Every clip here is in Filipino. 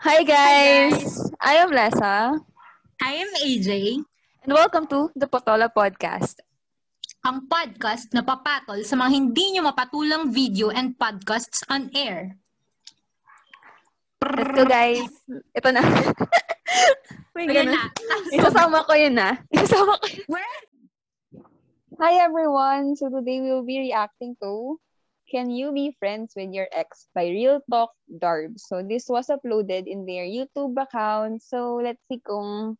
Hi guys! I am Lessa. I am AJ, And welcome to the Potola Podcast. ang podcast na papatol sa mga hindi nyo mapatulang video and podcasts on air. Let's go guys! Ito na. May Ayan na. Isasama ko yun na. Isasama ko yun. Where? Hi everyone! So today we'll be reacting to Can You Be Friends with Your Ex by Real Talk Darb. So this was uploaded in their YouTube account. So let's see kung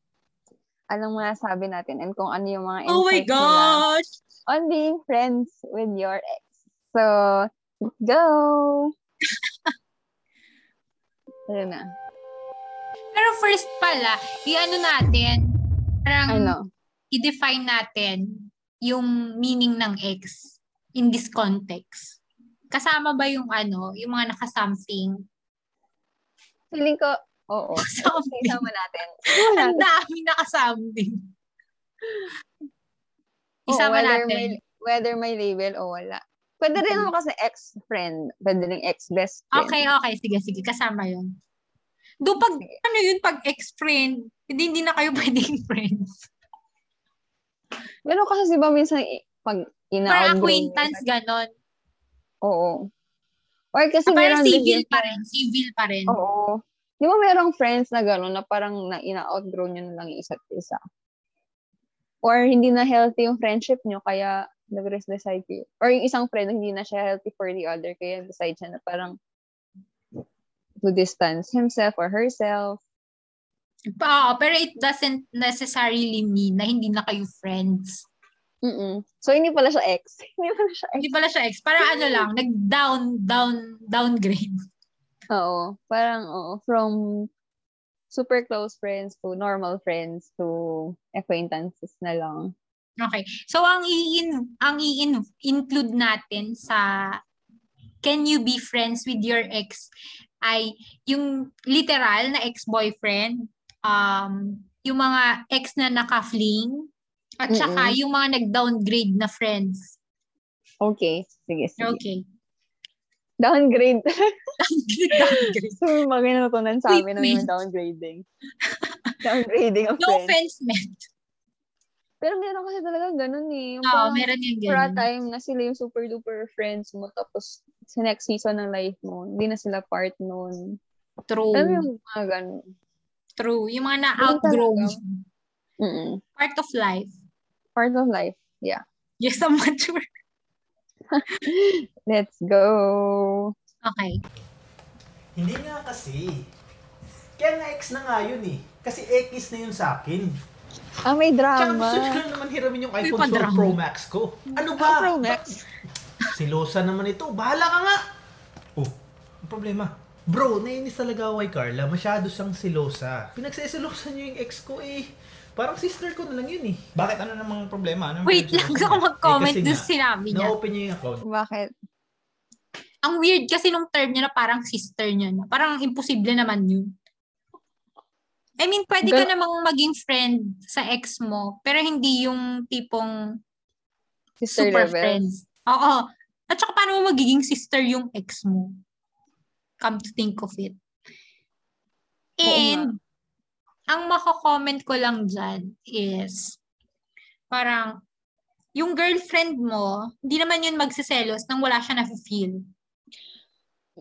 anong masasabi natin and kung ano yung mga Oh my insights nila gosh! on being friends with your ex. So, go! Ayun na. Pero first pala, i-ano natin, parang Ano? i-define natin yung meaning ng ex in this context. Kasama ba yung ano, yung mga naka-something? Feeling ko, oo. Something. Isama natin. Ang dami naka-something. Isama whether natin. May, whether may label o wala. Pwede rin naman kasi ex-friend. Pwede rin ex-best friend. Okay, okay. Sige, sige. Kasama yun. Do pag, Sige. ano yun, pag ex-friend, hindi, hindi na kayo pwedeng friends. Pero kasi ba minsan pag ina Parang acquaintance, ganon. Oo. Or kasi Ah, parang meron din civil yung- pa rin. Civil pa rin. Oo. Di ba merong friends na gano'n na parang na ina-outgrow nyo na lang isa't isa? Or hindi na healthy yung friendship nyo, kaya nag-decide kayo. Or yung isang friend, hindi na siya healthy for the other, kaya decide siya na parang to distance himself or herself. Oo, pero it doesn't necessarily mean na hindi na kayo friends. Mm-mm. So, hindi pala siya ex. hindi pala siya ex. Hindi pala siya ex. Parang ano lang, nag-down, down, downgrade. Oo. Parang, oo. From super close friends to normal friends to acquaintances na lang. Okay. So, ang i-in, ang i-include natin sa can you be friends with your ex ay yung literal na ex-boyfriend, um, yung mga ex na naka-fling, at saka Mm-mm. yung mga nag-downgrade na friends. Okay. Sige, sige. Okay. Downgrade. downgrade. so, mga natutunan sa amin ng Wait, mga downgrading. downgrading of No friends. offense meant. Pero meron kasi talaga ganun eh. Yung Oo, meron yung for a ganun. time na sila yung super duper friends mo tapos sa next season ng life mo, hindi na sila part nun. True. Alam yung mga ganun. True. Yung mga Ganun na-outgrow. talaga. Mm-mm. Part of life. Part of life. Yeah. Yes, I'm mature. Let's go. Okay. Hindi nga kasi. Kaya nga ex na nga yun eh. Kasi X na yun sa akin. Ah, may Tsaka drama. gusto nyo na naman hiramin yung iPhone 12 pa-drama. Pro Max ko. Ano ba? Ah, Pro Max. Silosa naman ito. Bahala ka nga! Oh, ang problema. Bro, nainis talaga ako kay Carla. Masyado siyang silosa. Pinagsisilosa niyo yung ex ko eh. Parang sister ko na lang yun eh. Bakit? Ano namang problema? Ano Wait lang, gusto ko mag-comment Eh, doon sinabi niya. Na-open niya yung account. Bakit? Ang weird kasi nung term niya na parang sister niya. Na. Parang imposible naman yun. I mean, pwede ka namang maging friend sa ex mo, pero hindi yung tipong Sister super level. friends. Oo. At saka paano mo magiging sister yung ex mo? Come to think of it. And, ang mako-comment ko lang dyan is, parang, yung girlfriend mo, hindi naman yun magsiselos nang wala siya na-feel.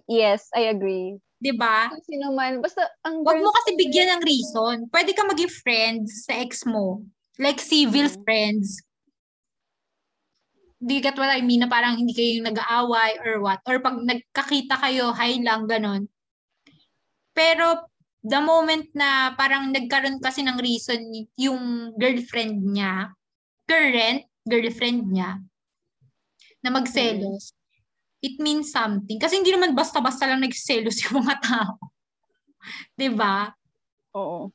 Yes, I agree. 'Di ba? Kasi naman, basta ang Huwag mo kasi bigyan ng reason. Pwede ka maging friends sa ex mo. Like civil Mhm. friends. Do you get what I mean? Na parang hindi kayo nag-aaway or what. Or pag nagkakita kayo, hi lang, ganon. Pero the moment na parang nagkaroon kasi ng reason yung girlfriend niya, current girlfriend niya, na magselos, it means something. Kasi hindi naman basta-basta lang nagselos yung mga tao. 'Di ba? Oo.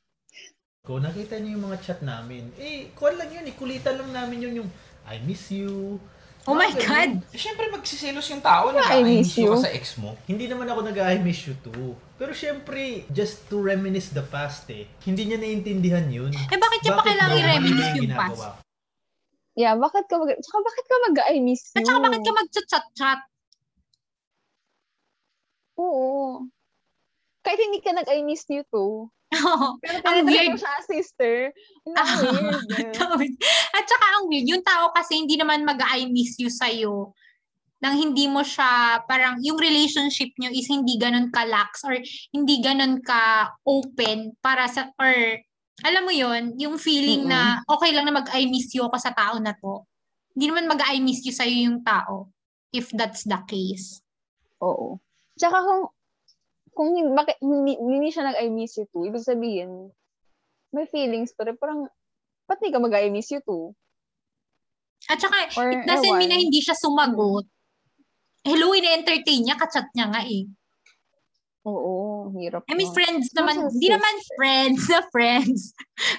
Ko, nakita niyo yung mga chat namin. Eh, kuwan lang yun eh. Kulitan lang namin yun yung I miss you. Oh my. God! Eh, Siyempre, magsiselos yung tao na I miss you ka sa ex mo. Hindi naman ako nag-I miss you too. Pero syempre, just to reminisce the past eh. Hindi niya naiintindihan yun. Eh bakit niya pa Bakit kailangan daw i-reminisce mali yung ginagawa? Yeah, bakit ka mag... Tsaka bakit ka mag-I miss you? At saka bakit ka mag-chat-chat? Oo. kahit hindi ka nag-I miss you too. Pero Ang weird. siya sister. Ang weird. At saka ang weird, yung tao kasi hindi naman mag-I miss you sa'yo nang hindi mo siya, parang yung relationship nyo is hindi ganun ka-lax or hindi ganun ka-open para sa, or alam mo yon yung feeling na okay lang na mag-I miss you ako sa tao na to. Hindi naman mag-I miss you sa'yo yung tao if that's the case. Oo. Tsaka kung kung hin- bakit hindi, hindi siya nag-I miss you too, ibig sabihin, may feelings pero parang, ba't di ka mag-I miss you too? At saka, Or it doesn't mean na ewan. hindi siya sumagot. Hello, ine-entertain niya, kachat niya nga eh. Oo, hirap. I mean, nun. friends naman, hindi naman friends na friends.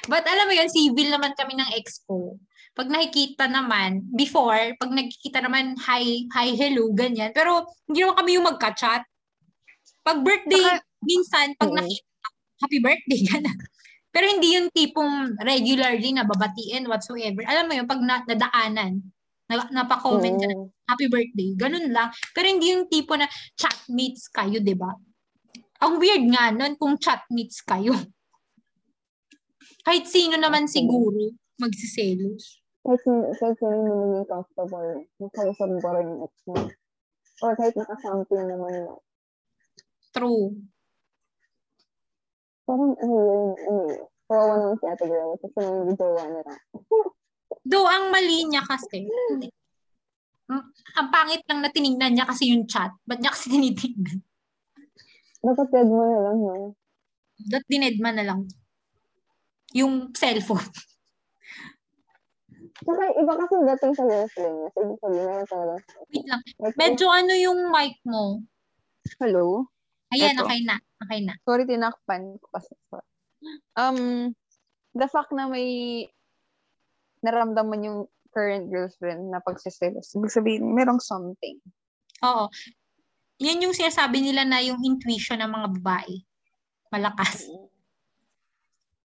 But alam mo yun, civil naman kami ng ex ko. Pag nakikita naman, before, pag nagkikita naman, hi, hi, hello, ganyan. Pero hindi naman kami yung magka-chat. Pag birthday, Saka- minsan, pag Oo. nakita, happy birthday, gano'n. Pero hindi yung tipong regularly na babatiin whatsoever. Alam mo yun, pag na, nadaanan, na, napakomment ka na, happy birthday, ganun lang. Pero hindi yung tipo na chatmates kayo, di ba? Ang weird nga nun kung chatmates kayo. Kahit sino naman siguro magsiselos. Kahit, sin- kahit sino yung magiging comfortable, makausap mo pa rin yung ex mo. Or kahit nakasamping naman yun. True. Parang, ano yun, ano yun. Kawawa naman si ate girl. Kasi nang jowa nila. Though ang mali niya kasi. Mm, ang pangit lang na tinignan niya kasi yung chat. Ba't niya kasi tinitignan? Dapat dead mo na lang, no? That dinedma na lang. Yung cellphone. Saka iba kasi dating sa girlfriend niya. So, ibig sabihin meron talaga. Wait lang. Medyo ano yung mic mo? hello? Ayan, Eto. okay na. Okay na. Sorry, tinakpan ko kasi. Um, the fact na may naramdaman yung current girlfriend na pagsiselos. Ibig sabihin, merong something. Oo. Yan yung sinasabi nila na yung intuition ng mga babae. Malakas.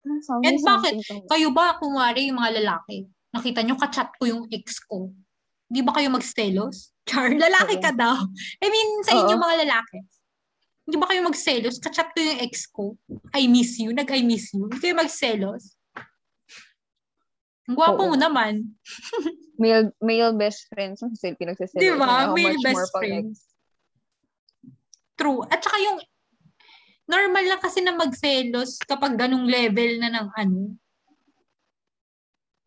Ah, something, And bakit? something Kayo ba, kumwari yung mga lalaki, nakita nyo, kachat ko yung ex ko. Di ba kayo magselos? Char, lalaki ka daw. I mean, sa inyo Oo. mga lalaki. Di ba kayo magselos? Kachat ko yung ex ko. I miss you. Nag-I miss you. Hindi kayo magselos. Ang gwapo mo naman. Male, male best friends. Kasi pinagsiselos. Di ba? Male best friends. True. At saka yung normal lang kasi na magselos kapag ganung level na ng ano.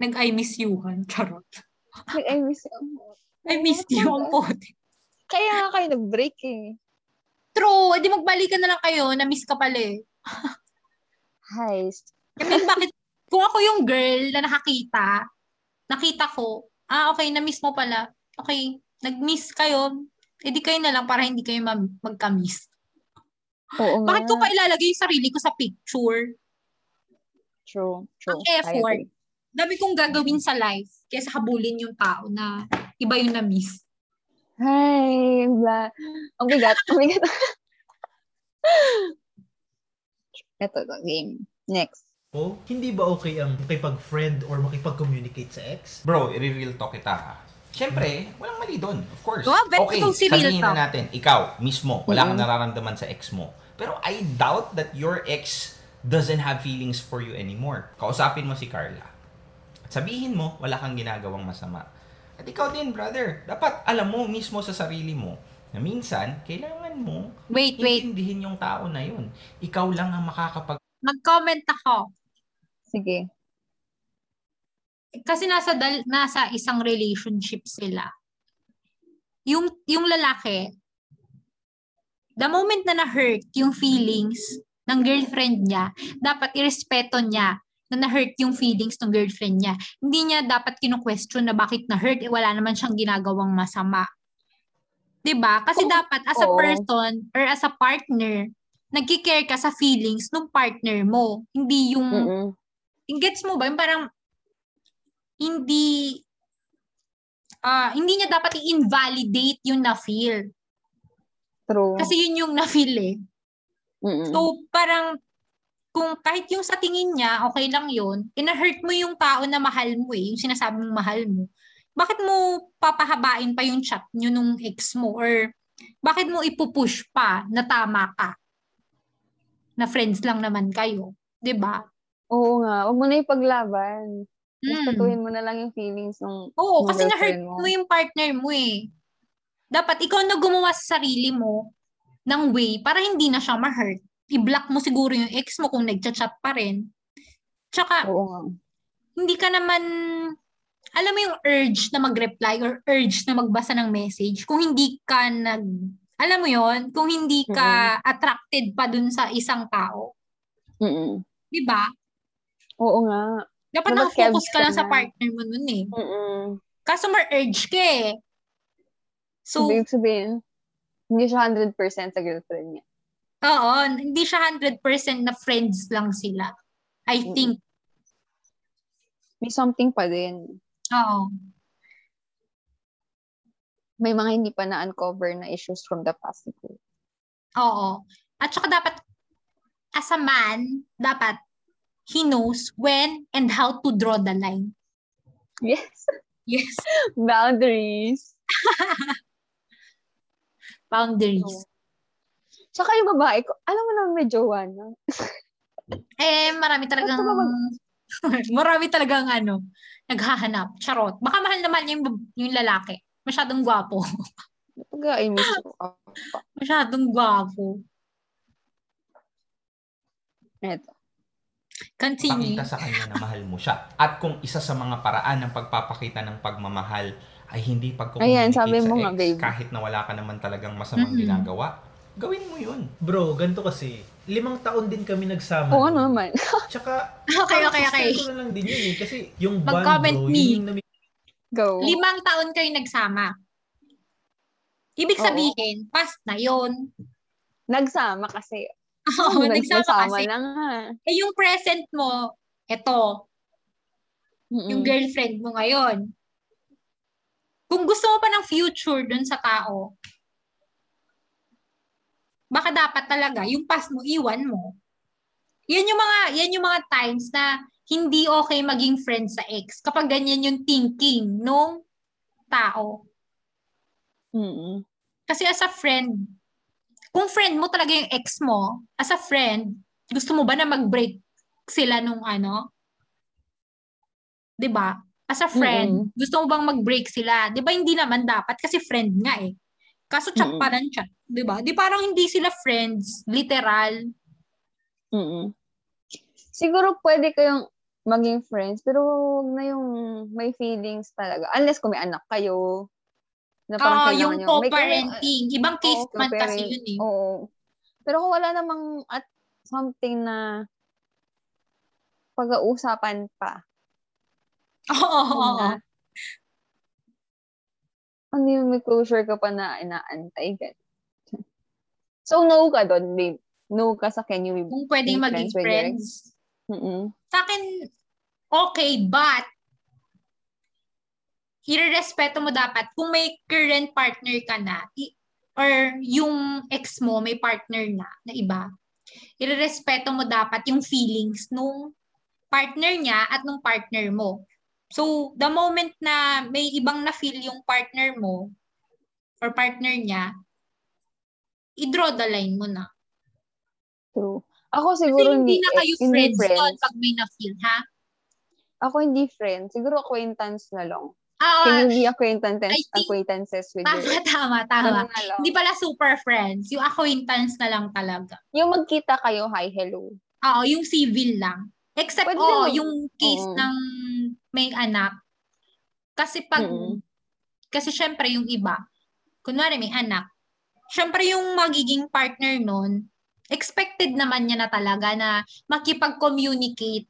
Nag-I miss you-han. Charot. Like, I miss you. I miss you ang pote. Kaya nga kayo nag-break eh. True. Di magbalikan na lang kayo. Na-miss ka pala eh. Hi. I mean, bakit? Kung ako yung girl na nakakita, nakita ko, ah, okay, na-miss mo pala. Okay, nag-miss kayo. Eh di kayo na lang para hindi kayo mag- magka-miss. Oo nga. Bakit ko pa ilalagay yung sarili ko sa picture? True. True. Ang effort. Dami kong gagawin sa life kaysa habulin yung tao na iba yung na-miss. Hi. Bla. Ang bigat. Ang bigat. Ito, ito. Game. Next. O, hindi ba okay ang makipag-friend or makipag-communicate sa ex? Bro, i-real talk kita ha. Siyempre, walang mali doon. Of course. Wow, bet okay, itong si real sabihin na natin, ikaw mismo, wala kang Mhm. nararamdaman sa ex mo. Pero I doubt that your ex doesn't have feelings for you anymore. Kausapin mo si Carla. At sabihin mo, wala kang ginagawang masama. At ikaw din, brother. Dapat alam mo mismo sa sarili mo na minsan, kailangan mo Wait, wait. intindihin yung tao na yun. Ikaw lang ang makakapag Mag-comment ako. Sige. Kasi nasa dal- nasa isang relationship sila. Yung yung lalaki the moment na na-hurt yung feelings ng girlfriend niya, dapat irespeto niya na na-hurt yung feelings ng girlfriend niya. Hindi niya dapat kino-question na bakit na-hurt, eh, wala naman siyang ginagawang masama. 'Di ba? Kasi Oo. dapat as a person or as a partner, nagki-care ka sa feelings ng partner mo. Hindi yung Mm-mm. gets mo ba? Yung parang hindi ah hindi niya dapat i-invalidate yung na-feel. True. Kasi yun yung na-feel eh. Mm-mm. So, parang kung kahit yung sa tingin niya, okay lang yun, ina-hurt mo yung tao na mahal mo eh, yung sinasabi mong mahal mo. Bakit mo papahabain pa yung chat nyo nung ex mo? Or bakit mo ipupush pa na tama ka? na friends lang naman kayo. ba? Oo nga. Huwag mo na ipaglaban. Mas Mm. patuhin mo na lang yung feelings ng Oo, ng kasi na-hurt mo. mo yung partner mo eh. Dapat ikaw na gumawa sa sarili mo ng way para hindi na siya ma-hurt. I-block mo siguro yung ex mo kung nagchat-chat pa rin. Tsaka, Oo nga. hindi ka naman, alam mo yung urge na mag-reply or urge na magbasa ng message kung hindi ka nag, alam mo yon kung hindi ka attracted pa dun sa isang tao. Mm-mm. Di ba? Oo nga. Dapat Dapat nakafocus kebs ka lang ka sa na. partner mo nun eh. Mm-mm. Customer urge ka eh. So, Ibig sabihin, hindi siya 100% sa girlfriend niya. Oo, hindi siya 100% na friends lang sila. I Mm. think. May something pa din. Oo. May mga hindi pa na-uncover na issues from the past. Oo. At saka dapat, as a man, dapat he knows when and how to draw the line. Yes. Yes. Boundaries. Boundaries. Tsaka yung babae ko, alam mo naman may jowa na. Eh, marami talagang, marami talagang ano, naghahanap. Charot. Baka mahal naman yung, yung lalaki. Masyadong gwapo. Pag-i miss ko. Masyadong gwapo. Eto. Continue. Pakita sa kanya na mahal mo siya. At kung isa sa mga paraan ng pagpapakita ng pagmamahal ay hindi sabi sa mo ex, nga, babe. kahit na wala ka naman talagang masamang Mhm. ginagawa, gawin mo yun. Bro, ganito kasi. Limang taon din kami nagsama. Oo nun. naman. Tsaka, Okay, okay, okay. ko na lang din yun eh. Kasi yung bond, Mag-comment bro, me. yun yung nami- Go. Limang taon kayo nagsama. Ibig Oo. sabihin, past na yon. Nagsama kasi. Oo, Nag- nagsama kasi. na nga. Eh, yung present mo, eto, Mm-mm. yung girlfriend mo ngayon. Kung gusto mo pa ng future dun sa tao, baka dapat talaga, yung past mo, iwan mo. Yan yung mga, yan yung mga times na hindi okay maging friend sa ex kapag ganyan yung thinking nung tao. Mm-mm. Kasi as a friend, kung friend mo talaga yung ex mo, as a friend, gusto mo ba na mag-break sila nung ano? 'Di ba? As a friend, gusto mo bang mag-break sila? 'Di ba hindi naman dapat kasi friend nga eh. Kaso chat Mm-mm. pa ng chat, 'di ba? Di parang hindi sila friends, literal. Mm-mm. Siguro pwede kayong maging friends, pero huwag na yung may feelings talaga. Unless kung may anak kayo, na parang kailangan yung nyo- may- co-parenting. Ibang case naman kasi yun eh. Oo. Pero kung wala namang at something na pag-uusapan pa, Oo, oo, oo. na, ano yung may closure ka pa na inaantay, gan. So, no ka doon, babe. No ka sa can you be Kung pwedeng maging friends friends. Mm-mm. sa akin, okay, but irerespeto mo dapat kung may current partner ka na i- or yung ex mo may partner na na iba, irerespeto mo dapat yung feelings nung partner niya at nung partner mo. So, the moment na may ibang na-feel yung partner mo or partner niya, i-draw the line mo na. True. Ako Kasi siguro hindi hindi, na kayo eh, hindi friends, doon friends. pag may na-feel, ha? Ako hindi friends. Siguro acquaintance na lang. Ah, Can you be acquaintances, think- acquaintances with Tama, your tama, tama. Lang. Hindi pala super friends. Yung acquaintance na lang talaga. Yung magkita kayo, hi, hello. Oo, yung civil lang. Except, Pwede oh, naman. yung case Oo. ng may anak. Kasi pag, Mm-mm. kasi syempre yung iba, kunwari may anak, syempre yung magiging partner nun, expected naman niya na talaga na makipag-communicate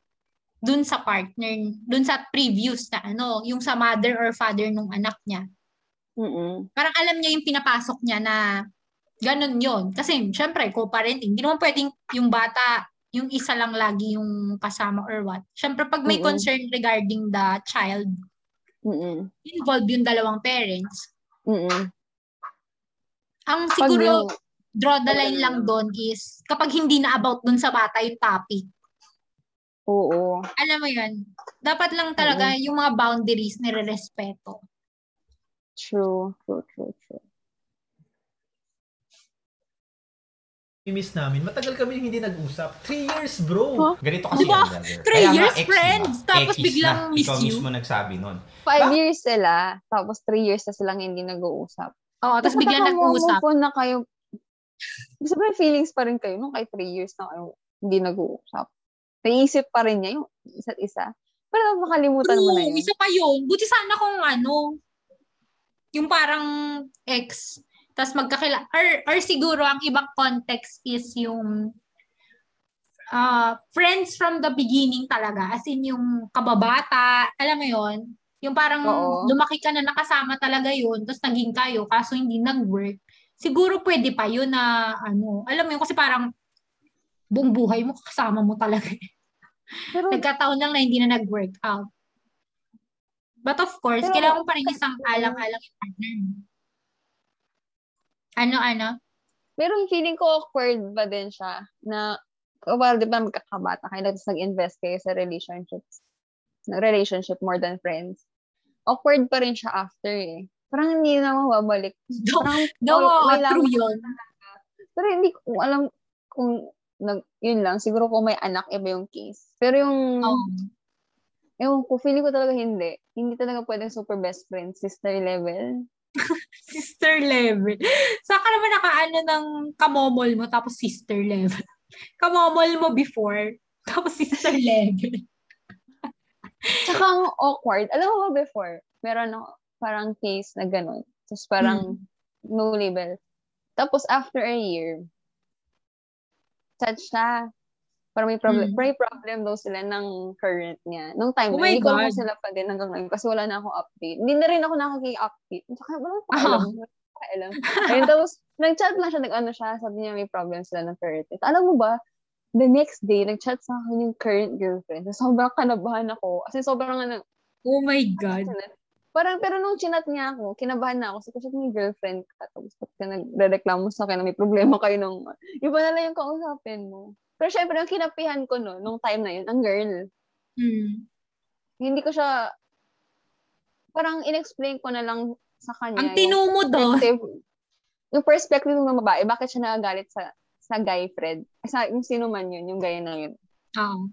dun sa partner, dun sa previous na ano, yung sa mother or father nung anak niya. Mm-mm. parang alam niya yung pinapasok niya na ganun yon Kasi syempre, co-parenting. Hindi naman pwedeng yung bata, yung isa lang lagi yung kasama or what. Syempre, pag may Mm-mm. concern regarding the child, Mm-mm. involved yung dalawang parents. Mm-mm. Ang siguro, draw the line lang doon is kapag hindi na about dun sa bata yung topic. oo. Alam mo yun, dapat lang talaga yung mga boundaries nire-respeto. True, true, true, true. miss namin, matagal kami hindi nag-usap. Three years, bro. Huh? Ganito kasi Diba? yan, brother. Three Kaya nga years, diba? friends, tapos biglang na. miss Ikaw you. mismo nagsabi nun. Five Ba- years sila, tapos three years na silang hindi nag-uusap. Oo, tapos biglang nag-uusap. Move on na kayo. Sabi feelings pa rin kayo nung kay three years na kayo hindi nag-uusap. Naisip pa rin niya yung isa't isa. Pero makalimutan mo na True, yun. isa pa yun. Buti sana kung ano, yung parang ex, tapos magkakila, or, or siguro ang ibang context is yung uh, friends from the beginning talaga. As in yung kababata, alam mo yon yung parang Oo. lumaki ka na nakasama talaga yun, tapos naging kayo, kaso hindi nag-work. Siguro pwede pa yun na, ano, alam mo yun, kasi parang buong buhay mo kasama mo talaga. eh. Pero Nagkataon lang na hindi na nag-work out. But of course, Pero- kailangan mo pa rin isang alang-alang yung partner. Ano, ano? Pero feeling ko awkward ba din siya na, well, di ba magkakabata kayo, tapos nag-invest kayo sa relationships, relationship more than friends. Awkward pa rin siya after eh. Parang hindi na. Do, Parang, do, all- may true yun. Pero hindi ko alam kung, nag, yun lang, siguro kung may anak, iba yung case. Pero yung, Oh. ewan ko, feeling ko talaga hindi. Hindi talaga pwedeng super best friend, sister level. Sister level. Saan ka naman nakaano ng kamomol mo tapos sister level? Kamomol mo before, tapos sister level. Tsaka ang awkward. Alam mo ba before, meron ako parang case na ganun. Tapos parang no label. Tapos after a year, chat siya. Parang may problem, Hmm. may problem daw sila ng current niya. Nung time Oh na, hindi ko alam sila pa din hanggang ngayon kasi wala na akong update. Hindi na rin ako nakaki-update. Tsaka wala pa Ah. alam. Alam. Ayun, tapos nag-chat lang siya, nag-ano siya, sabi niya may problem sila ng current. Alam mo ba, the next day, nag-chat sa akin yung current girlfriend. So, sobrang kanabahan ako. Kasi sobrang ano, Oh my God. Parang, pero nung chinat niya ako, kinabahan na ako. Kasi may girlfriend ka. Tapos, ba't ka nagre-reklamo sa akin na may problema kayo nung, iba na lang yung kausapin mo. Pero syempre, yung kinapihan ko no, nung time na yun, ang girl. Hmm. Hindi ko siya, parang in-explain ko na lang sa kanya. Ang tino mo doon. perspective, yung perspective ng babae, bakit siya nagagalit sa sa guy Fred. Sa, yung sino man yun, yung guy na yun. Oo.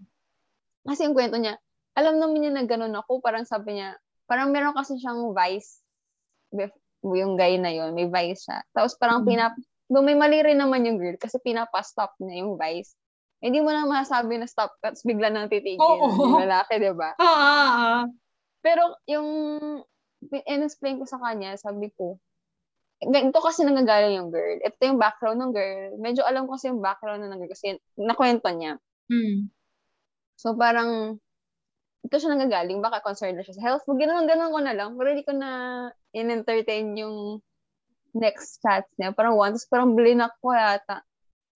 Kasi yung kwento niya, alam naman niya na ganun ako, parang sabi niya, parang meron kasi siyang vice, yung guy na yun, may vice siya. Tapos parang Mm. pinap, may mali rin naman yung girl, kasi pinapa-stop niya yung vice. Hindi mo na masabi na stop, tapos bigla nang titigil Oo. yung lalaki, di ba? Oo, oo, oo. Pero yung in-explain ko sa kanya, sabi ko, ganito kasi nanggagaling yung girl. Ito yung background ng girl. Medyo alam ko kasi yung background ng girl kasi nakwento niya. Hmm. So, parang, ito siya nanggagaling, baka concerned na siya sa health. Ganoon, ganoon ko na lang. Pero hindi ko na in-entertain yung next chats niya. Parang once, parang blinak ko yata.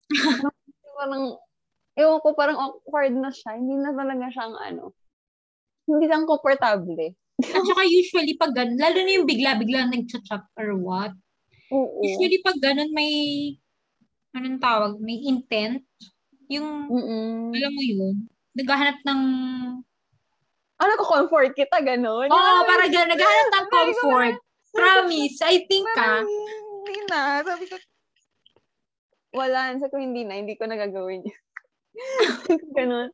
parang, ewan ko, parang awkward na siya. Hindi na talaga siyang ano. Hindi lang komportable. At saka usually pag ganun, lalo na yung bigla-bigla nag-chat or what. Oo. Usually pag ganun may, anong tawag, may intent. Yung, Mm-mm. alam mo yun, naghahanap ng, Ano ko, comfort kita, gano'n? oo, oh, para ganun, naghahanap ng comfort. Promise, I think ah. Parang, hindi na. Sabi ko, wala. Sabi ko, hindi na. Hindi ko nagagawin yun. Ganon.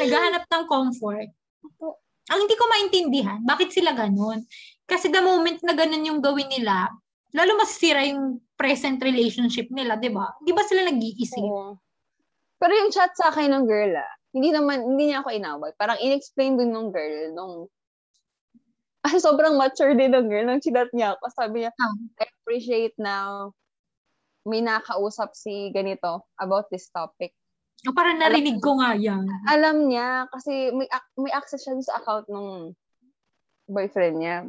naghahanap ng comfort. Ang hindi ko maintindihan, bakit sila ganun? Kasi the moment na ganun yung gawin nila, lalo masisira yung present relationship nila, di ba? Di ba sila nag-iisip? Oo. Pero yung chat sa akin ng girl, ah, hindi naman, hindi niya ako inaway. Parang in-explain din ng girl nung kasi sobrang mature din ng girl nung chinat niya ako. Sabi niya, Ah. I appreciate now may nakausap si ganito about this topic. O parang narinig ko nga yan. alam niya kasi may may access siya sa account ng boyfriend niya.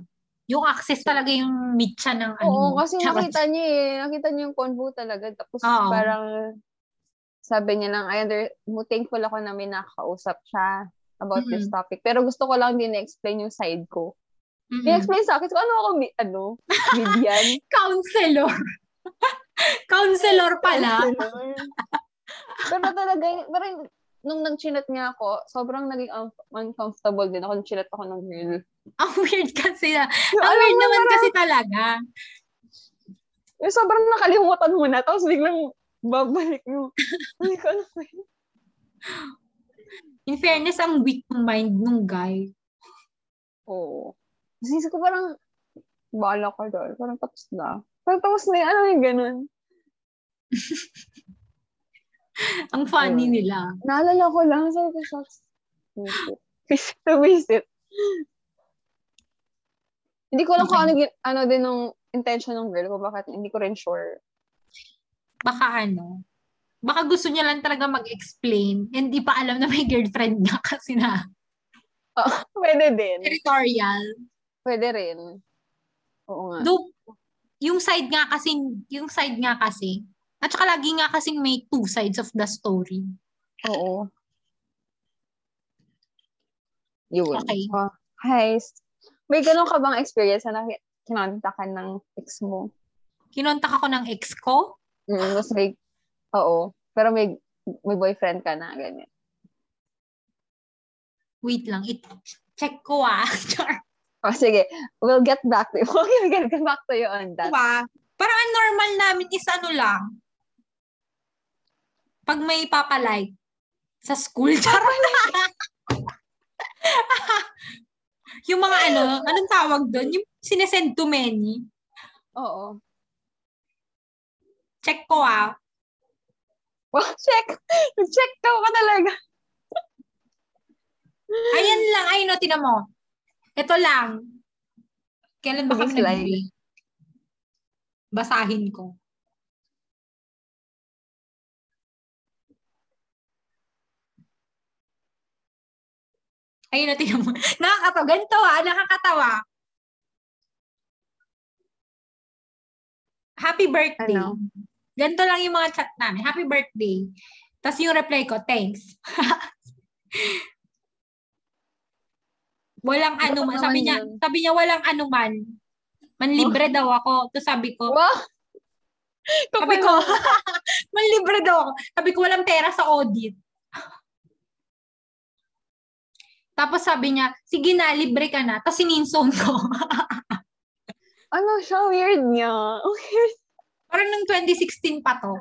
Yung access talaga yung mitya ng ano. Oo, kasi Charot. nakita niya eh. Nakita niya yung convo talaga. Tapos Oo. parang sabi niya lang, I under, thankful ako na may nakakausap siya about this Mm. topic. Pero gusto ko lang din na-explain yung side ko. Mm-mm. I-explain sa akin, so ano ako, mi- ano, Vivian? Counselor. Counselor pala. Counselor. Pero talaga, parang nung nag-chinat niya ako, sobrang naging un- uncomfortable din ako nung chinat ako ng girl. Ang weird kasi na. Yung Ang alam weird naman parang- kasi talaga. Yung sobrang nakalimutan mo na, tapos biglang babalik mo. Hindi ko alam? In fairness, ang weak ng mind nung guy. Oo. Kasi ko parang, bahala ka doon. Parang tapos na. Parang tapos na yun. Ano yung ganun? Ang funny nila. Naalala ko lang. Sabi ko, shucks. Visit. To visit. Hindi ko alam kung ano, ano din ng intention ng girl ko. Bakit hindi ko rin sure. Baka ano, baka gusto niya lang talaga mag-explain. Hindi pa alam na may girlfriend na kasi na Pwede din. territorial. Pwede rin. Oo nga. Though, yung side nga kasi, yung side nga kasi, at saka lagi nga kasing may two sides of the story. Oo. Yun. Okay. Oh, hi. May ganun ka bang experience na naki- kinonta ka ng ex mo? Kinontak ako ng ex ko. Mm, tapos may, oo. Pero may, may boyfriend ka na, ganyan. Wait lang, it, check ko ah. Oh, sige. We'll get back to you. We'll get back to you on that. Diba? Parang ang normal namin is ano lang. Pag may papalike sa school, charot yung mga ano, anong tawag doon? Yung sinesend to many. Oo. Check ko ah. Well, check. Check ka pa talaga. Ayan lang, ay no, tinan mo. Ito lang. Kailan ba nag Basahin ko. Ayun na, tingnan mo. Nakakatawa. Ganito ah, nakakatawa. Happy birthday. Ano? Ganito lang yung mga chat namin. Happy birthday. Tapos yung reply ko, thanks. walang anuman. naman Sabi niya, sabi niya walang anuman. Manlibre daw ako. Tapos sabi ko, Wow! sabi ko, manlibre daw ako. Sabi ko, walang pera sa audit. Tapos sabi niya, sige na, libre ka na. Tapos sininson ko. Ano siya? Weird niya. Weird. Parang nung 2016 pa to.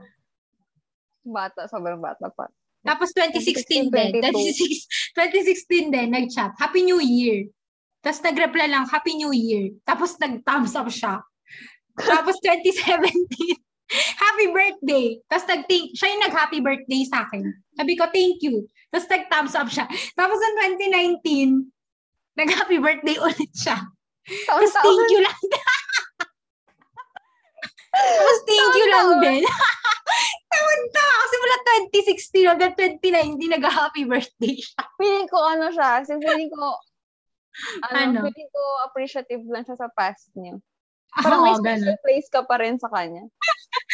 Bata, sobrang bata pa. Tapos 2016 din. 2022. 2016 din, nag-chat. Happy New Year. Tapos nag-reply lang, Happy New Year. Tapos nag-thumbs up siya. Tapos 2017, Happy birthday. Tapos nag-thank, siya yung nag-happy birthday sa akin. Sabi ko, thank you. Tapos nag-thumbs up siya. Tapos in 2019, nag-happy birthday ulit siya. Tapos thank you lang. Tapos thank you lang din. Taon-taon. Kasi mula 2016 hanggang 2019, nag-happy birthday siya. Feeling ko ano siya. Kasi feeling ko, ano, Ano? feeling ko appreciative lang siya sa past niya. Parang may special ganun. place ka pa rin sa kanya.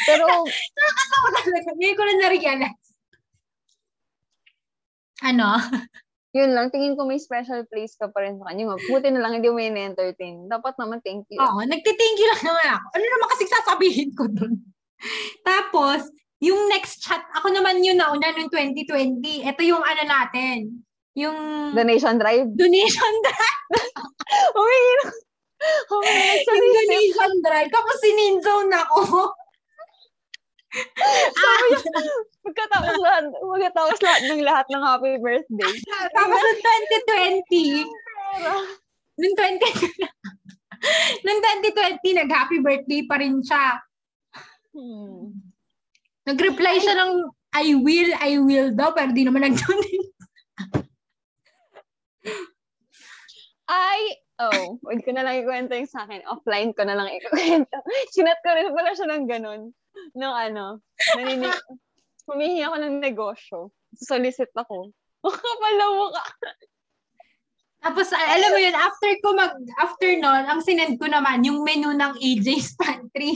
Pero, Nakakatawa talaga. Ngayon ko na na-realize. Ano? yun lang, tingin ko may special place ka pa rin sa kanya. Buti na lang hindi mo in-entertain. Dapat naman thank you. Oo, nagti-thank you lang naman ako. Ano naman kasi sasabihin ko dun? Tapos, yung next chat, ako naman yung nauna noong 2020. Ito yung ano natin. Yung Donation drive. donation drive. Humingi na sa Yung donation drive. Tapos sininzone ako. Pagkatapos lahat, pagkatapos lahat ng lahat ng happy birthday. Tapos noong 2020, noong 20, noong 2020, nag-happy birthday pa rin siya. Hmm. Nag-reply siya ng I will, I will daw, pero di naman nag-donate. Ay, oh, huwag ko na lang ikwento yung sa akin. Offline ko na lang ikwento. Sinat ko rin pala siya ng ganun. Nung ano, naninig, humihingi ako ng negosyo. Solicit ako. Kapal na mukha. Tapos, alam mo yun, after ko mag, after nun, ang sinend ko naman, yung menu ng AJ's Pantry.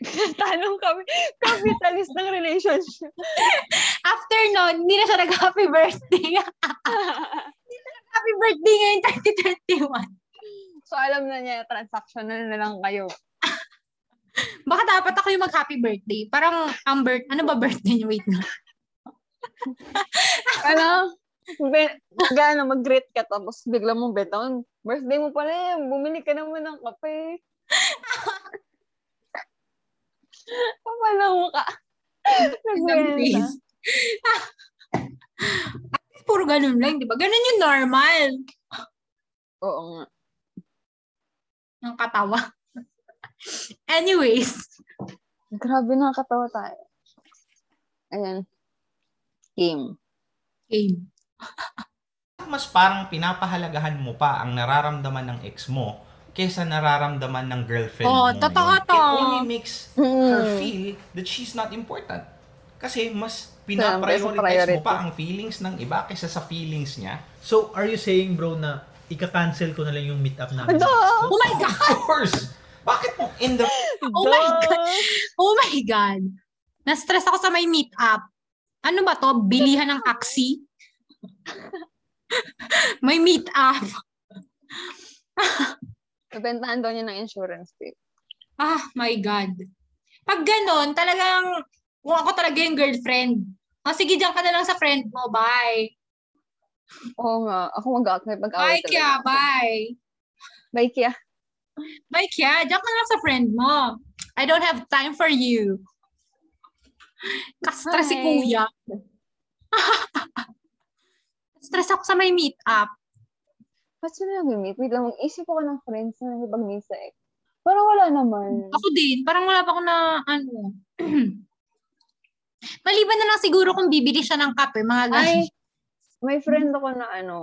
Tanong kami, capitalist ng relationship. After nun, hindi na siya nag-happy birthday. happy birthday ngayon 2021. so, alam na niya, transactional na lang kayo. Baka dapat ako yung mag-happy birthday. Parang, ang birth, ano ba birthday niya? Wait na. Ano? Be, gano, mag-greet ka tapos bigla mong beta. Birthday mo pala yan. Bumili ka naman ng kape. Kapal na mukha. ng Nagkwenta. face. Puro ganun lang, di ba? Ganun yung normal Oo nga. ng katawa. Anyways, Grabe nakakatawa tayo. Ayan. Game. game. Mas parang pinapahalagahan mo pa ang nararamdaman ng ex mo kesa nararamdaman ng girlfriend Oh, mo totoo to. It only makes her Mm. feel that she's not important. Kasi mas pinaprioritize mo pa ang feelings ng iba kaysa sa feelings niya. So, are you saying, bro, na ika-cancel ko na lang yung meet-up namin? Ado! Oh my God! Of course! Bakit mo in the... Oh my God! Oh my God! Na-stress ako sa may meet-up. Ano ba to? Bilihan ng aksi? may meet-up. Nabentahan daw niya ng insurance babe. Ah, my God. Pag ganon, talagang, kung ako talaga yung girlfriend, oh, sige, diyan ka na lang sa friend mo. Bye. Oo nga. Ako. May pag-away Bye, Kya. Bye. Bye, Kya. Bye, Kya. Na lang sa friend mo. I don't have time for you. Kastra si Hi. kuya. Stress ako sa may meet-up. Ba't sila nag-meet? Wait lang, mag-isip ako ng friends na nag-meet sa ex. Parang wala naman. Ako din. Parang wala pa ako na, ano. Maliban na lang siguro kung bibili siya ng kape, mga ganun. Ay, may friend ako na ano,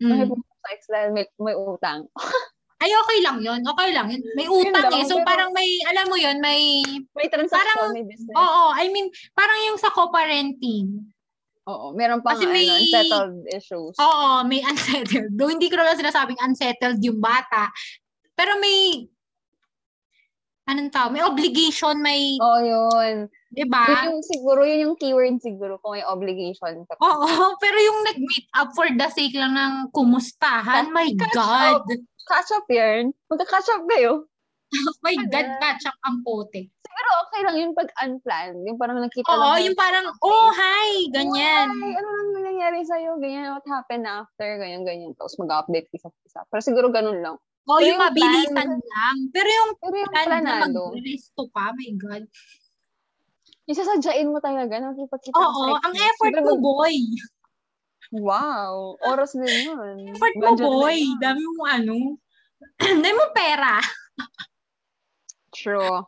Mm. nakipunta sa ex dahil may, may utang. Ay, okay lang yun. Okay lang yun. May utang lang, eh. So, pero- parang may, alam mo yun, may, May transaction, Parang- may business. oo, I mean, parang yung sa co-parenting. Oo, meron pang Kasi ano, may- unsettled issues. Oo, may unsettled. Though hindi ko naman sinasabing unsettled yung bata. Pero may, anong tawag, may obligation, may, Oo, yun. Di ba? Yun yung siguro, yun yung keyword siguro kung may obligation. ka. Oo, pero yung nag-meet up for the sake lang ng kumustahan, my Catch God. Catch up yan. Magka-catch up kayo. My God, Ano? catch up ang pote. Pero okay lang yun pag unplanned. Yung parang nakita Oo, lang. yung parang, oh, hi, ganyan. Ay, ano lang nangyari sa'yo? Ganyan, what happened after? Ganyan, ganyan. Tapos mag-update isa-isa. Pero siguro ganun lang. Oo, Pero yung yung mabilisan plan- lang. Pero yung Pero yung plan na planado, mag-resto ka, my God. Yung sasadyain mo talaga, nakikipagkita Oo, ang effort mo, boy. Wow, oras din yun. Effort mo, Budget boy. Dami mo ano. Dami mo pera. True.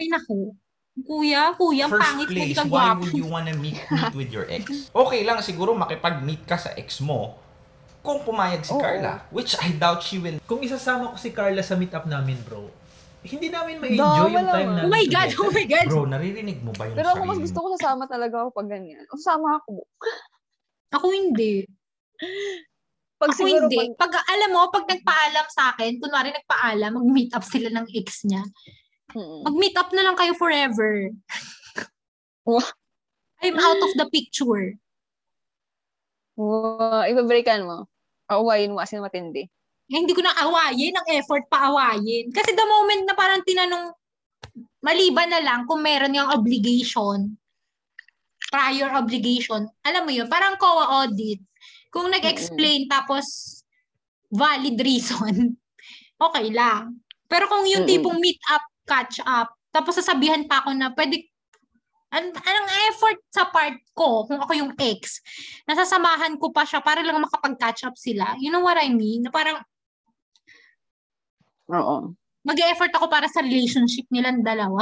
Ay, naku. Kuya, kuya, First pangit mo, place, ka why would you wanna meet, meet with your ex? Okay lang siguro makipag-meet ka sa ex mo kung pumayag si Oo. Carla. Which I doubt she will. Kung isasama ko si Carla sa meet-up namin, bro, hindi namin ma-enjoy Dama yung time namin. Oh my God, oh my God. Bro, naririnig mo ba yung Pero ako mas gusto ko sasama talaga ako pag ganyan. O sasama ako. Ako hindi. Pag Ako siguro, hindi. pag, Pag, alam mo, pag nagpaalam sa akin, kunwari nagpaalam, mag-meet up sila ng ex niya. Mm. Mag-meet up na lang kayo forever. I'm out of the picture. wow, ibabreakan mo. Awayin mo, asin matindi. Eh, hindi ko na awayin, ang effort pa awayin. Kasi the moment na parang tinanong, maliban na lang kung meron yung obligation, prior obligation, alam mo yun, parang COA audit. Kung nag-explain tapos valid reason, okay lang. Pero kung yung Mm-mm. tipong meet up, catch up, tapos sasabihan pa ako na pwede, an anong effort sa part ko, kung ako yung ex, nasasamahan ko pa siya para lang makapag-catch up sila. You know what I mean? Na parang Oo. mag-effort ako para sa relationship nilang dalawa.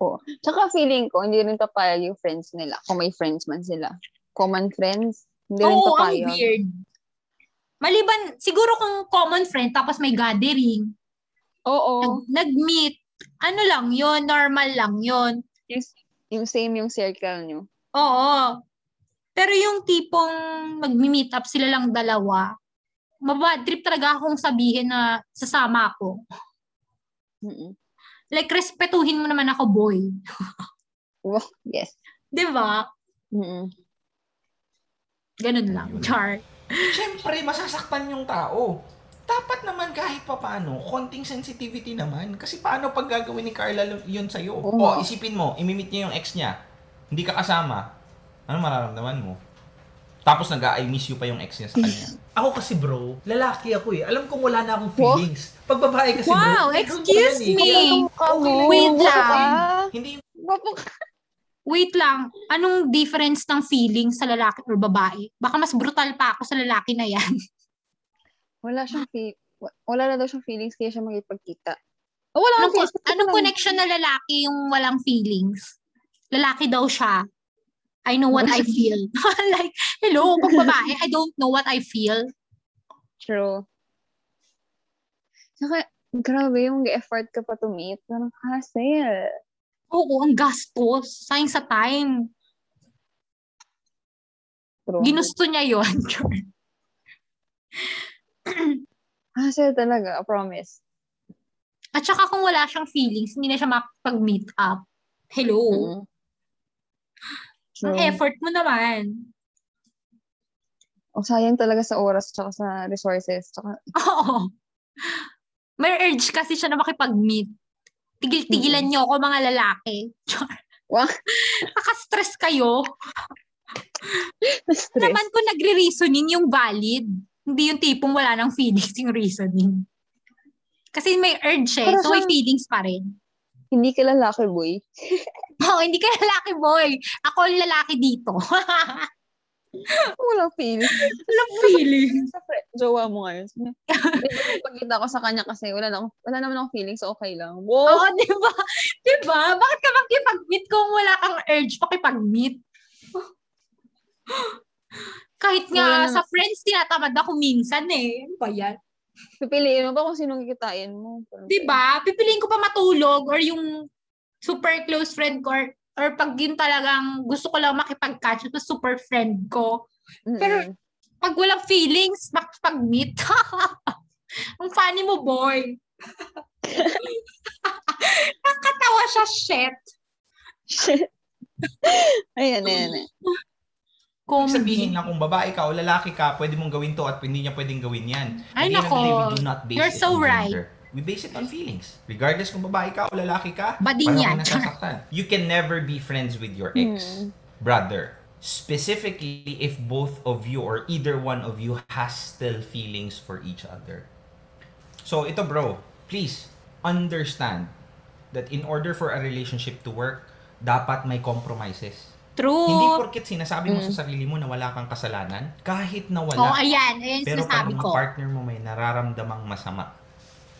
Tsaka feeling ko, hindi rin papayag yung friends nila. Kung may friends man sila. Common friends, hindi rin Oo, ang papayag. weird. Maliban, siguro kung common friend, tapos may gathering, Oo. nag- nag-meet, ano lang yon normal lang yon Yung, yung same yung circle nyo. Oo. Pero yung tipong mag-meet up sila lang dalawa, mabad trip talaga akong sabihin na sasama ako. Mm-mm. Like, respetuhin mo naman ako, boy. Wow, yes. Di ba? Mm-mm. Ganun lang. Char. Siyempre, masasaktan yung tao. Dapat naman kahit pa paano, konting sensitivity naman. Kasi paano pag gagawin ni Carla yun sa'yo? Oo O, isipin mo, imimit niya yung ex niya. Hindi ka kasama. Ano mararamdaman mo? Tapos nag-I miss you pa yung ex niya sa kanya. Ako kasi bro, lalaki ako eh. Alam kong wala na akong feelings. Pag babae kasi bro, Wow, meron excuse pa yan eh. me. Okay Wait lang. Hindi. Wait lang, anong difference ng feeling sa lalaki or babae? Baka mas brutal pa ako sa lalaki na yan. Wala siyang feel. Wala na daw siyang feelings kaya siya makipagkita. Oh, wala Anong, feelings. anong connection na lalaki yung walang feelings? Lalaki daw siya. I know what I feel. like, hello, pag babae, I don't know what I feel. True. Saka, grabe yung effort ka pa to meet. Parang hassle. Oo, ang gastos. Sayang sa time. True. Ginusto niya yon Hassle talaga, I promise. At saka kung wala siyang feelings, hindi na siya makapag-meet up. Hello. Mm. Ang effort mo naman. O sayang talaga sa oras tsaka sa resources. Tsaka, Oo. May urge kasi siya na makipag-meet. Tigil-tigilan niyo ako mga lalaki. Wow. Naka-stress kayo. stress. Naman kung nagre-reasoning yung valid. Hindi yung tipong wala ng feelings yung reasoning. Kasi may urge eh. Para So may siyang- feelings pa rin. Hindi ka lalaki, boy. Oo, hindi ka lalaki boy. Ako ang lalaki dito. Walang feelings. Walang feelings. sa fre- jowa mo ngayon. Pagkita ko sa kanya kasi wala, na, wala naman akong feelings, so okay lang. Wow! Oo, di ba? Di ba? Bakit ka makipag-meet kung wala kang urge pakipag-meet? Kahit nga Wala naman. sa friends, tinatamad ako minsan eh. Ano ba yan? Pipiliin mo pa kung sinong kikitain mo. Di ba? Pipiliin ko pa matulog or yung super close friend ko or, or pag yun talagang gusto ko lang makipag-catch ito super friend ko. Mm-mm. Pero- Pag walang feelings, makipag-meet. Ang funny mo, boy. Nakatawa siya, shit. ayan, ayan, ayan. Ibig sabihin lang kung babae ka o lalaki ka, pwede mong gawin to at hindi niya pwedeng gawin yan. Ay, nako. we do not base You're so right. gender. We base it on feelings. Regardless kung babae ka o lalaki ka, Bading pareho yan. nasasaktan. You can never be friends with your ex, Hmm. brother. Specifically, if both of you or either one of you has still feelings for each other. So, ito bro, please understand that in order for a relationship to work, dapat may compromises. True. Hindi porket sinasabi mo Mm. sa sarili mo na wala kang kasalanan, kahit na wala. Oh, ayan. Ayan Pero sinasabi ko. partner mo may nararamdamang masama,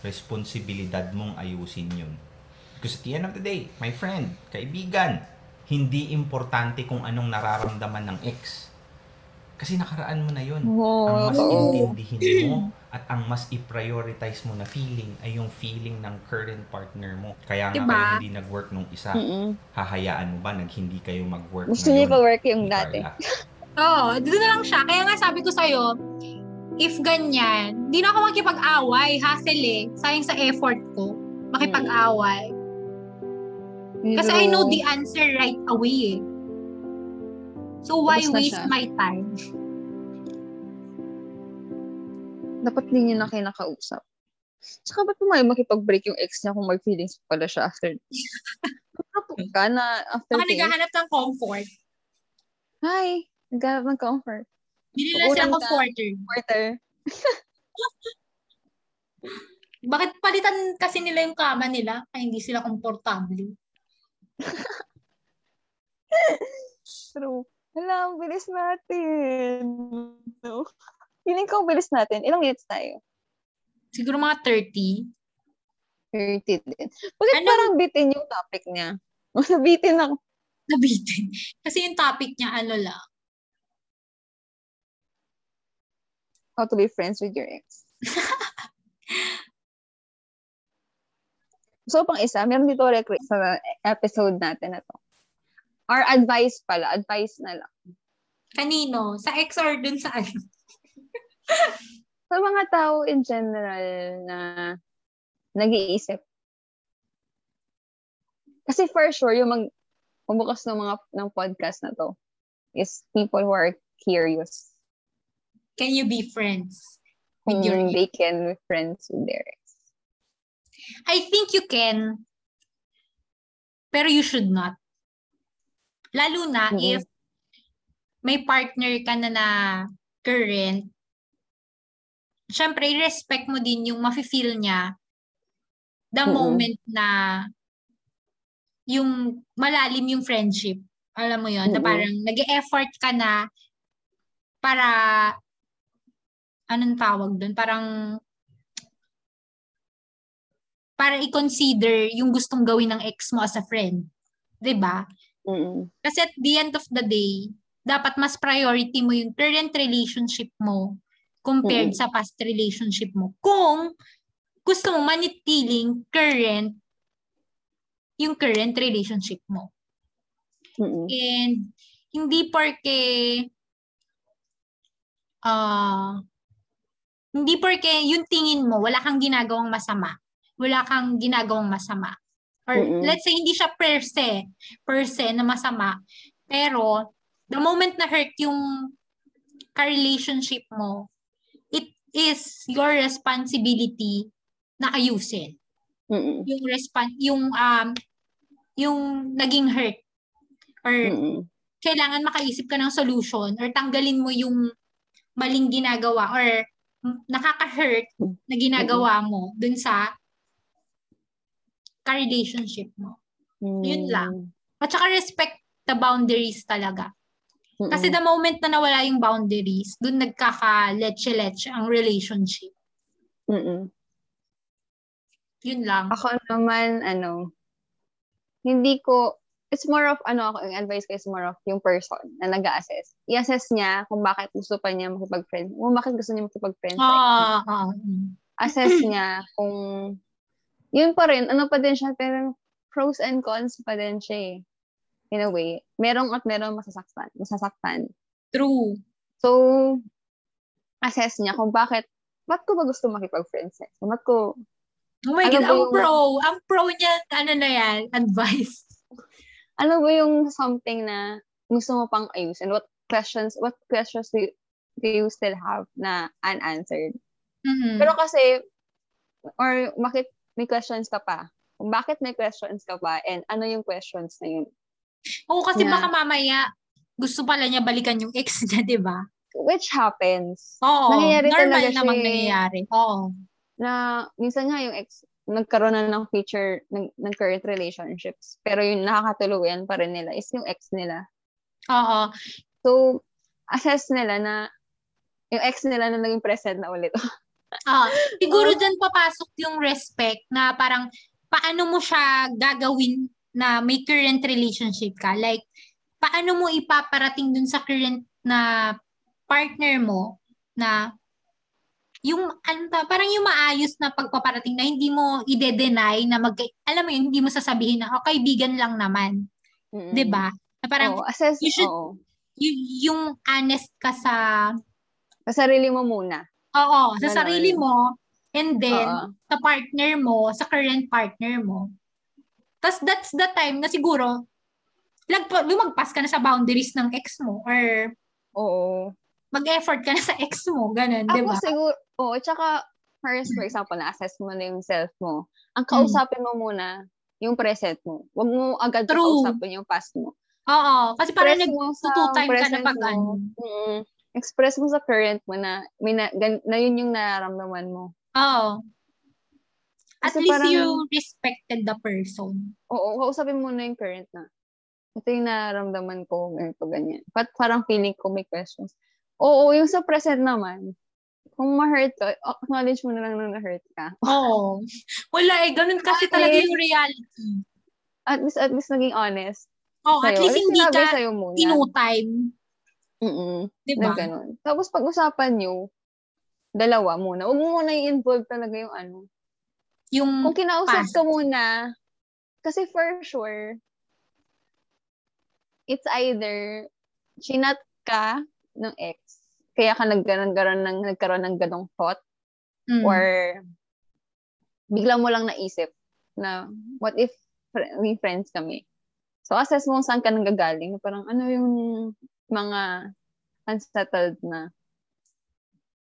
responsibilidad mong ayusin yun. Because at the end of the day, my friend, kaibigan, hindi importante kung anong nararamdaman ng ex. Kasi nakaraan mo na yun. ang mas intindihin mo at ang mas i-prioritize mo na feeling ay yung feeling ng current partner mo. Kaya nga Diba? kayo hindi nag-work nung isa. Mm-mm. Hahayaan mo ba nag hindi kayo mag-work Gusto niya pa-work yung dati. Oo, dito na lang siya. Kaya nga sabi ko sa'yo, if ganyan, di na ako makipag-away, hassle eh. Sayang sa effort ko, makipag-away. Kasi I know the answer right away eh. So why Tapos na waste siya. my time? Dapat din yun na kayo nakausap. Tsaka ba't pumayag makipag-break yung ex niya kung may feelings pala siya after? Kapag ka na after Baka naghahanap ng comfort. Hi! Naghanap ng comfort. Bili na ka. comforter. Comforter. Bakit palitan kasi nila yung kama nila kaya hindi sila komportable? True. Hala, ang bilis natin. No. Feeling ko bilis natin. Ilang minutes tayo? Siguro mga 30. 30 din. Bakit Ano- parang bitin yung topic niya? Nabitin ako. Nabitin. Kasi yung topic niya ano lang. How to be friends with your ex. so, pang isa, meron dito sa episode natin na to. Our advice pala. Advice na lang. Kanino? Sa ex or dun sa ano? Sa mga tao in general na nag-iisip. Kasi for sure, yung mag pumukas ng mga ng podcast na to is people who are curious Can you be friends? With your they can be friends with their ex. I think you can. Pero you should not. Lalo na Mhm. if may partner ka na na current, syempre, respect mo din yung mafe-feel niya the Mhm. moment na yung malalim yung friendship. Alam mo yon na parang nag-e-effort ka na para anong tawag doon? Parang para i-consider yung gustong gawin ng ex mo as a friend. 'Di ba? Mm-mm. Kasi at the end of the day, dapat mas priority mo yung current relationship mo compared Mm. sa past relationship mo. Kung gusto mo manitiling current yung current relationship mo. Mm-mm. And hindi porke ah hindi porke yung tingin mo wala kang ginagawang masama. Wala kang ginagawang masama. Or Mm-mm. let's say hindi siya per se, per se na masama. Pero the moment na hurt yung ka-relationship mo, is your responsibility na ayusin Mm-mm. yung respon yung um yung naging hurt or Mm-mm. kailangan makaisip ka ng solution or tanggalin mo yung maling ginagawa or nakaka-hurt na ginagawa mo dun sa ka-relationship mo. Yun lang. At saka respect the boundaries talaga. Mm-mm. Kasi the moment na nawala yung boundaries, dun nagkaka-leche-leche ang relationship. Mm-mm. Yun lang. Ako naman, ano, hindi ko, it's more of, ano, ako, yung advice ko is more of yung person na nag assess I-assess niya kung bakit gusto pa niya makipag-friend, kung bakit gusto niya makipag-friend. Ah, ah, mm. Assess niya kung, yun pa rin, ano pa din siya, pero pros and cons pa din siya eh. In a way. Merong at merong masasaktan. Masasaktan. True. So, assess niya kung bakit, ba't ko ba gusto makipag-friend sa ex? Ba't ko, Oh my Ano God, ang yung- pro. Ang pro niya, ano na yan, advice. ano ba yung something na gusto mo pang ayusin? What questions, what questions do you, do you still have na unanswered? Mhm. Pero kasi, or bakit may questions ka pa? Kung bakit may questions ka pa and ano yung questions na yun? Oo, kasi na- baka mamaya, gusto pala niya balikan yung ex niya, di ba? Which happens. Oo, Nangyayari normal talaga siya namang eh. nangyayari. Oo. Na minsan nga yung ex, nagkaroon na ng feature ng, ng current relationships. Pero yung nakakatuluyan pa rin nila is yung ex nila. Oo. So, assess nila na yung ex nila na naging present na ulit. Ah, siguro dyan papasok yung respect na parang paano mo siya gagawin na may current relationship ka. Like, paano mo ipaparating dun sa current na partner mo na yung ano ba, parang yung maayos na pagpaparating na hindi mo ide-deny na mag alam mo yun, hindi mo sasabihin na oh, kaibigan lang naman, Mm-mm. 'di ba? Na parang Oo, assess, you should- oo. y- yung honest ka sa Sa sarili mo muna. oo, sa sarili mo and then Oo. sa partner mo, sa current partner mo. Tapos that's the time na siguro lagpa, lumagpas ka na sa boundaries ng ex mo or Oo. mag-effort ka na sa ex mo, ganun, di Ako ba? siguro, oo, tsaka, first, for example, na-assess mo na yung self mo. Ang Hmm. kausapin mo muna, yung present mo. Huwag mo agad True. kausapin yung past mo. Oo, kasi parang Express mo sa nag-two time ka na pag ano. Mm, express mo sa current mo na, may na, gan, na yun yung nararamdaman mo. Oo. At Kasi least parang- you respected the person. Oo, kausapin mo na yung current na. Ito yung nararamdaman ko, ganito, ganyan. But parang feeling ko may questions. Oo, yung sa present naman, kung ma-hurt ka, acknowledge mo na lang na na-hurt ka. Oo. Wala eh, ganun kasi Bakit? talaga yung reality. At least, at least naging honest. Oo, at sa'yo. least least hindi sinabi ka sa'yo muna. tinutime. Mm-mm. Di Na ganun. Tapos pag-usapan nyo, dalawa muna. Huwag mo muna i-involve talaga yung ano. Yung, Kung kinausap past. ka muna, kasi for sure, it's either chinat ka ng ex, kaya ka nagkaroon ng nagkaroon ng ganong thought, mm, or bigla mo lang naisip na what if may friends kami. So assess mo saan ka nanggagaling. Parang ano yung mga unsettled na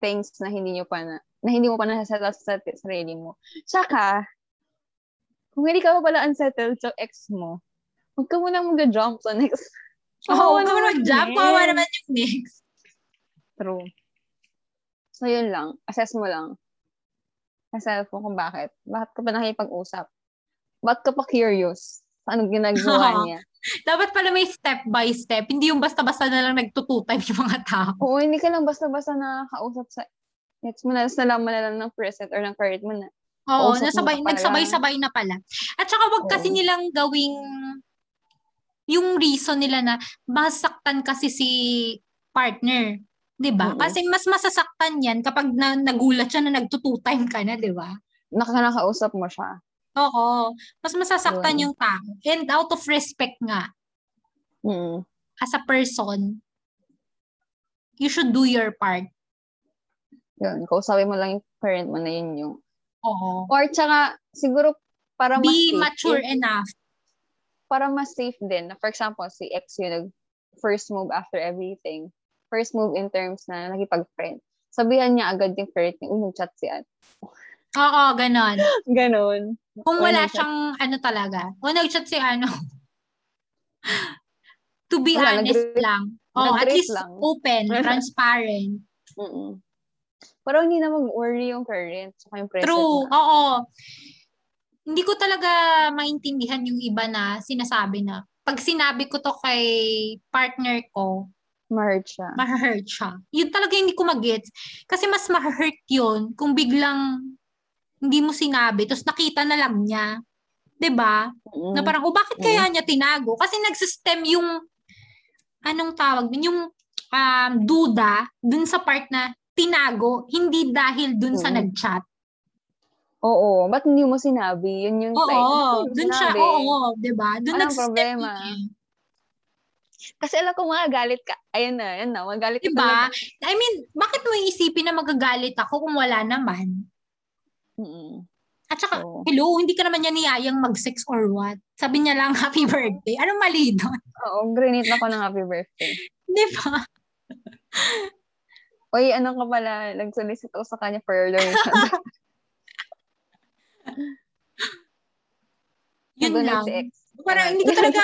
things na hindi nyo pa na, na hindi mo pa nasasettle sa sa sarili mo. Tsaka, kung hindi ka pa pala unsettled sa ex mo, huwag ka muna mag-jump sa next. Oo, oh, naman mag-jump. Kawawa naman yung next. True. So, yun lang. Assess mo lang. Sa self mo kung bakit. Bakit ka pa nakipag-usap? Bakit ka pa curious anong ginagawa niya. Dapat pala may step by step. Hindi yung basta-basta na lang nagtututime yung mga tao. Oo, hindi ka lang basta-basta nakakausap sa Gets mo na, nalaman na lang ng present or ng current mo na. Oo, nasabay, pala. nagsabay-sabay na pala. At saka wag kasi Oo. nilang gawing yung reason nila na masaktan kasi si partner. 'Di ba? Kasi mas masasaktan yan kapag na, nagulat siya na nagtutu-time ka na, 'di ba? Nakanakausap mo siya. Oo. Mas masasaktan Yun. yung tao. And out of respect nga, Mm. as a person, you should do your part. Yun, kausapin mo lang yung parent mo na yun yung. Oo. Or tsaka, siguro, para mas Be safe, mature if- enough. para mas safe din. na For example, si ex yung nag first move after everything. First move in terms na nakipag-friend. Sabihan niya agad yung parent niya, uy, nag-chat si at. Oo, ganon. Ganon. Kung Or wala nag-chat. siyang ano talaga. O nag-chat si ano. to be Wala, honest nag-rate- lang. Oh, at nag-rate least lang. open, transparent. Mm-mm. Parang hindi na mag-worry yung current saka yung present True. na. Oo. Hindi ko talaga maintindihan yung iba na sinasabi na pag sinabi ko to kay partner ko, Ma-hurt siya. ma-hurt siya. Yun talaga hindi ko mag-gets. Kasi mas ma-hurt yun kung biglang hindi mo sinabi, tapos nakita na lang niya. 'Di ba? Mm. Na parang, oh, bakit kaya niya tinago? Kasi nagsistem yung, anong tawag, dun, yung um, duda dun sa part na tinago, hindi dahil dun sa Mm. nag-chat. Oo, ba't hindi mo sinabi? Yun yung Oo, time. Mo dun siya, oo, di ba? Dun Anong problema? yun eh. Kasi alam ko magagalit ka. Ayun na, ayun na, magagalit ka Diba? I mean, bakit mo iisipin na magagalit ako kung wala naman? Mm-mm. At saka, Oo. hello, hindi ka naman niya niyayang mag-sex or what? Sabi niya lang, happy birthday. Anong mali doon? Oo, grenade ako ng happy birthday. Di ba? Uy, ano ka pala, nag-solicit ako sa kanya for your donation. Yun Nag-donate lang. si ex. Parang hindi ko talaga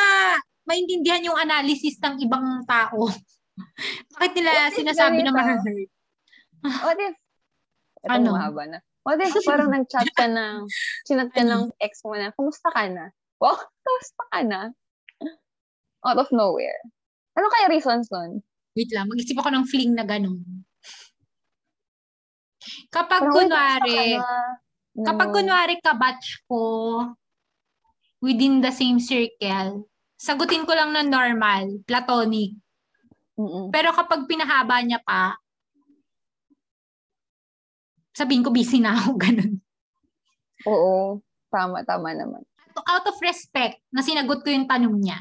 maintindihan yung analysis ng ibang tao. Bakit nila sinasabi na ma-hurt? What if, ito Ano? mahaba na. What if parang nag-chat ka na, chinat ka ng ex mo na, kumusta ka na? Wow, kumusta ka na? Out of nowhere. Ano kaya reasons nun? Wait lang, mag-isip ako ng fling na ganun. Kapag kumusta kunwari, ka na? kapag kunwari kabatch ko within the same circle, sagutin ko lang na normal, platonic. Mm-mm. Pero kapag pinahaba niya pa, sabihin ko busy na ako, ganun. Oo, tama, tama naman. Out of respect, na sinagot ko yung tanong niya.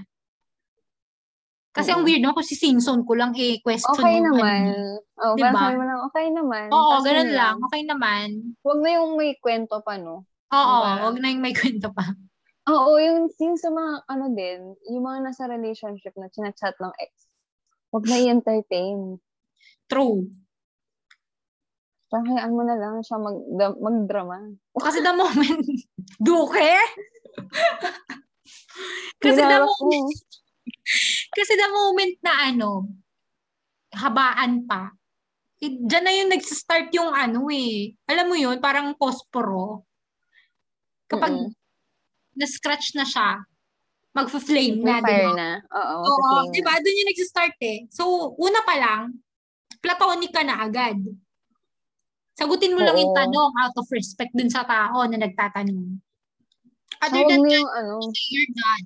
Kasi ang Oo. weird no, kung si Simpson ko lang i-question Okay yung ano naman. niya. Oh, Diba? parang sabi mo lang, okay naman. Oo, Tapos ganun lang. Okay naman. Huwag na yung may kwento pa, no? Oo, Parang- wag na yung may kwento pa. Oo, yung, yung sa mga, ano din, yung mga nasa relationship na chinachat lang ex, huwag na i-entertain. True. Parang hayaan mo na lang siya mag, da- magdrama. Kasi the moment, duke? kasi the moment, mo. kasi the moment na ano, habaan pa, eh, dyan na yung nagsistart yung ano eh. Alam mo yun, parang posporo. Kapag Mm-mm. na-scratch na siya, mag-flame na, di ba? na. Oo, Oo, di ba? Doon yung nagsistart eh. So, una pa lang, platonic ka na agad. Sagutin mo lang yung Oo. tanong out of respect dun sa tao na nagtatanong. Other Huwag than that, yung, ano, you're done.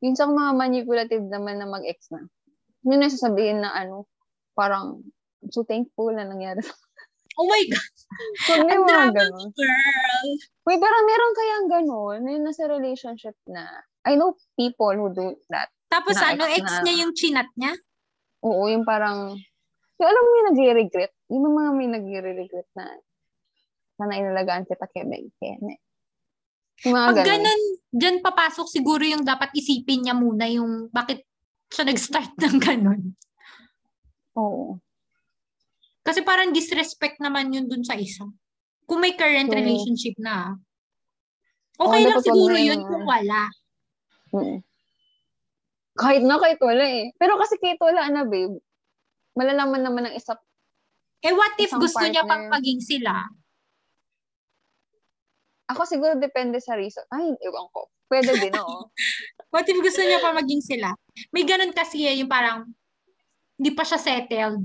yun sa mga manipulative naman na mag-ex na. Yun na sasabihin na, ano, parang, so thankful na nangyari. Oh my God, ang yung mga ganun. girl. Wait, parang meron kayang ganun, na yung nasa relationship na, I know people who do that. Tapos Na ano, ex ex na. niya yung chinat niya? Oo, yung parang, yung alam mo yung nagre-regret, yung mga may nagre-regret na, sana inalagaan kita keme, keme. Yung mga Pag ganun. ganun, dyan papasok siguro yung dapat isipin niya muna yung bakit siya nag-start ng ganun. Oo. Kasi parang disrespect naman yun dun sa isa. Kung may current Oo. relationship na. Okay lang dapat wag siguro yun yun. kung wala. Mm. Kahit na, kahit wala eh. Pero kasi kahit wala na, babe, malalaman naman ng isa, Eh what if gusto niya pang partner. maging sila? Ako siguro depende sa reason. Ay, ewan ko. Pwede din, oo. What if gusto niya pa maging sila? May ganun kasi eh, yung parang hindi pa siya settled.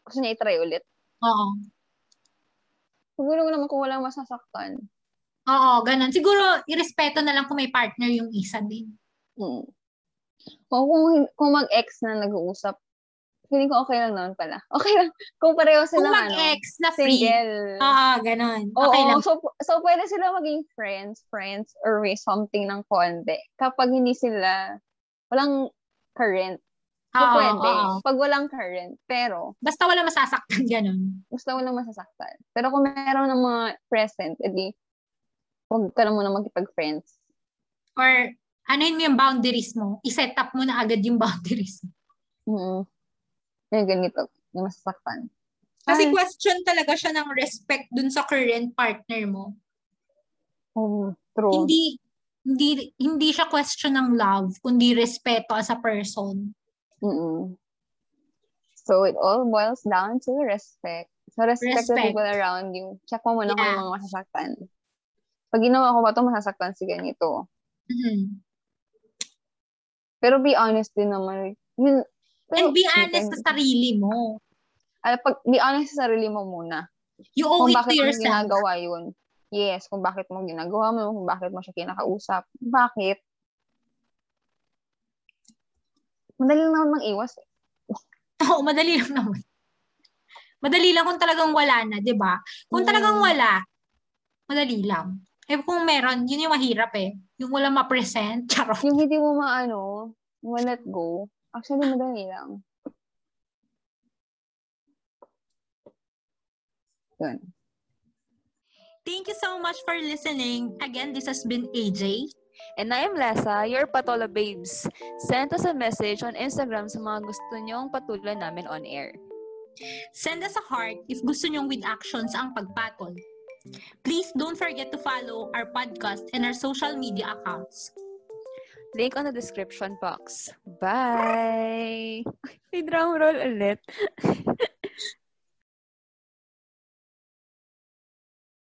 Gusto niya itry ulit. Oo. Siguro naman kung walang masasaktan. Oo, ganun. Siguro, irespeto na lang kung may partner yung isa din. Hmm. O kung, kung mag-ex na nag-uusap, feeling ko okay lang naman pala. Okay lang. Kung pareho Kung sila, ano, mag-ex na free. single. Oo, ganun. Oo, Okay lang. so, so pwede sila maging friends, friends, or may something ng konti. Kapag hindi sila, walang current. So, Oo, pwede. oo. Pag walang current. Pero, Basta wala masasaktan, ganun. gusto mo lang masasaktan. Pero kung meron ng mga present, edi, huwag ka na muna magkipag-friends. Or, ano yun yung boundaries mo? I-set up mo na agad yung boundaries mo. Mm Yung ganito, yung masasaktan. Kasi Ay. question talaga siya ng respect dun sa current partner mo. Oh, true. Hindi hindi hindi siya question ng love, kundi respeto as a person. Mm-mm. So, it all boils down to respect. So, respect, the Respect. people around you. Check mo muna kung Yeah. yung mga masasaktan. Pag ginawa ko ba ito, masasaktan si ganito. Mhm. Pero be honest din naman. Yun, pero, And be honest sa sarili mo. Ay, pag, be honest sa sarili mo muna. You owe Kung it to bakit mo yourself. ginagawa yun. Yes, kung bakit mo ginagawa mo, kung bakit mo siya kinakausap. Bakit? Madali lang naman mang-iwas. eh. Oo, madali lang naman. Madali lang kung talagang wala na, 'di ba? Kung Mm. talagang wala, madali lang. Eh kung meron, yun yung mahirap eh. Yung wala ma-present, charot. Yung hindi mo maano, mo let go. Actually, madali lang. Yun. Thank you so much for listening. Again, this has been AJ. And I am Lessa, your Patola Babes. Send us a message on Instagram sa mga gusto nyong patulan namin on air. Send us a heart if gusto nyong with actions ang pagpatol. Please don't forget to follow our podcast and our social media accounts. Link on the description box. Bye! May drum roll ulit.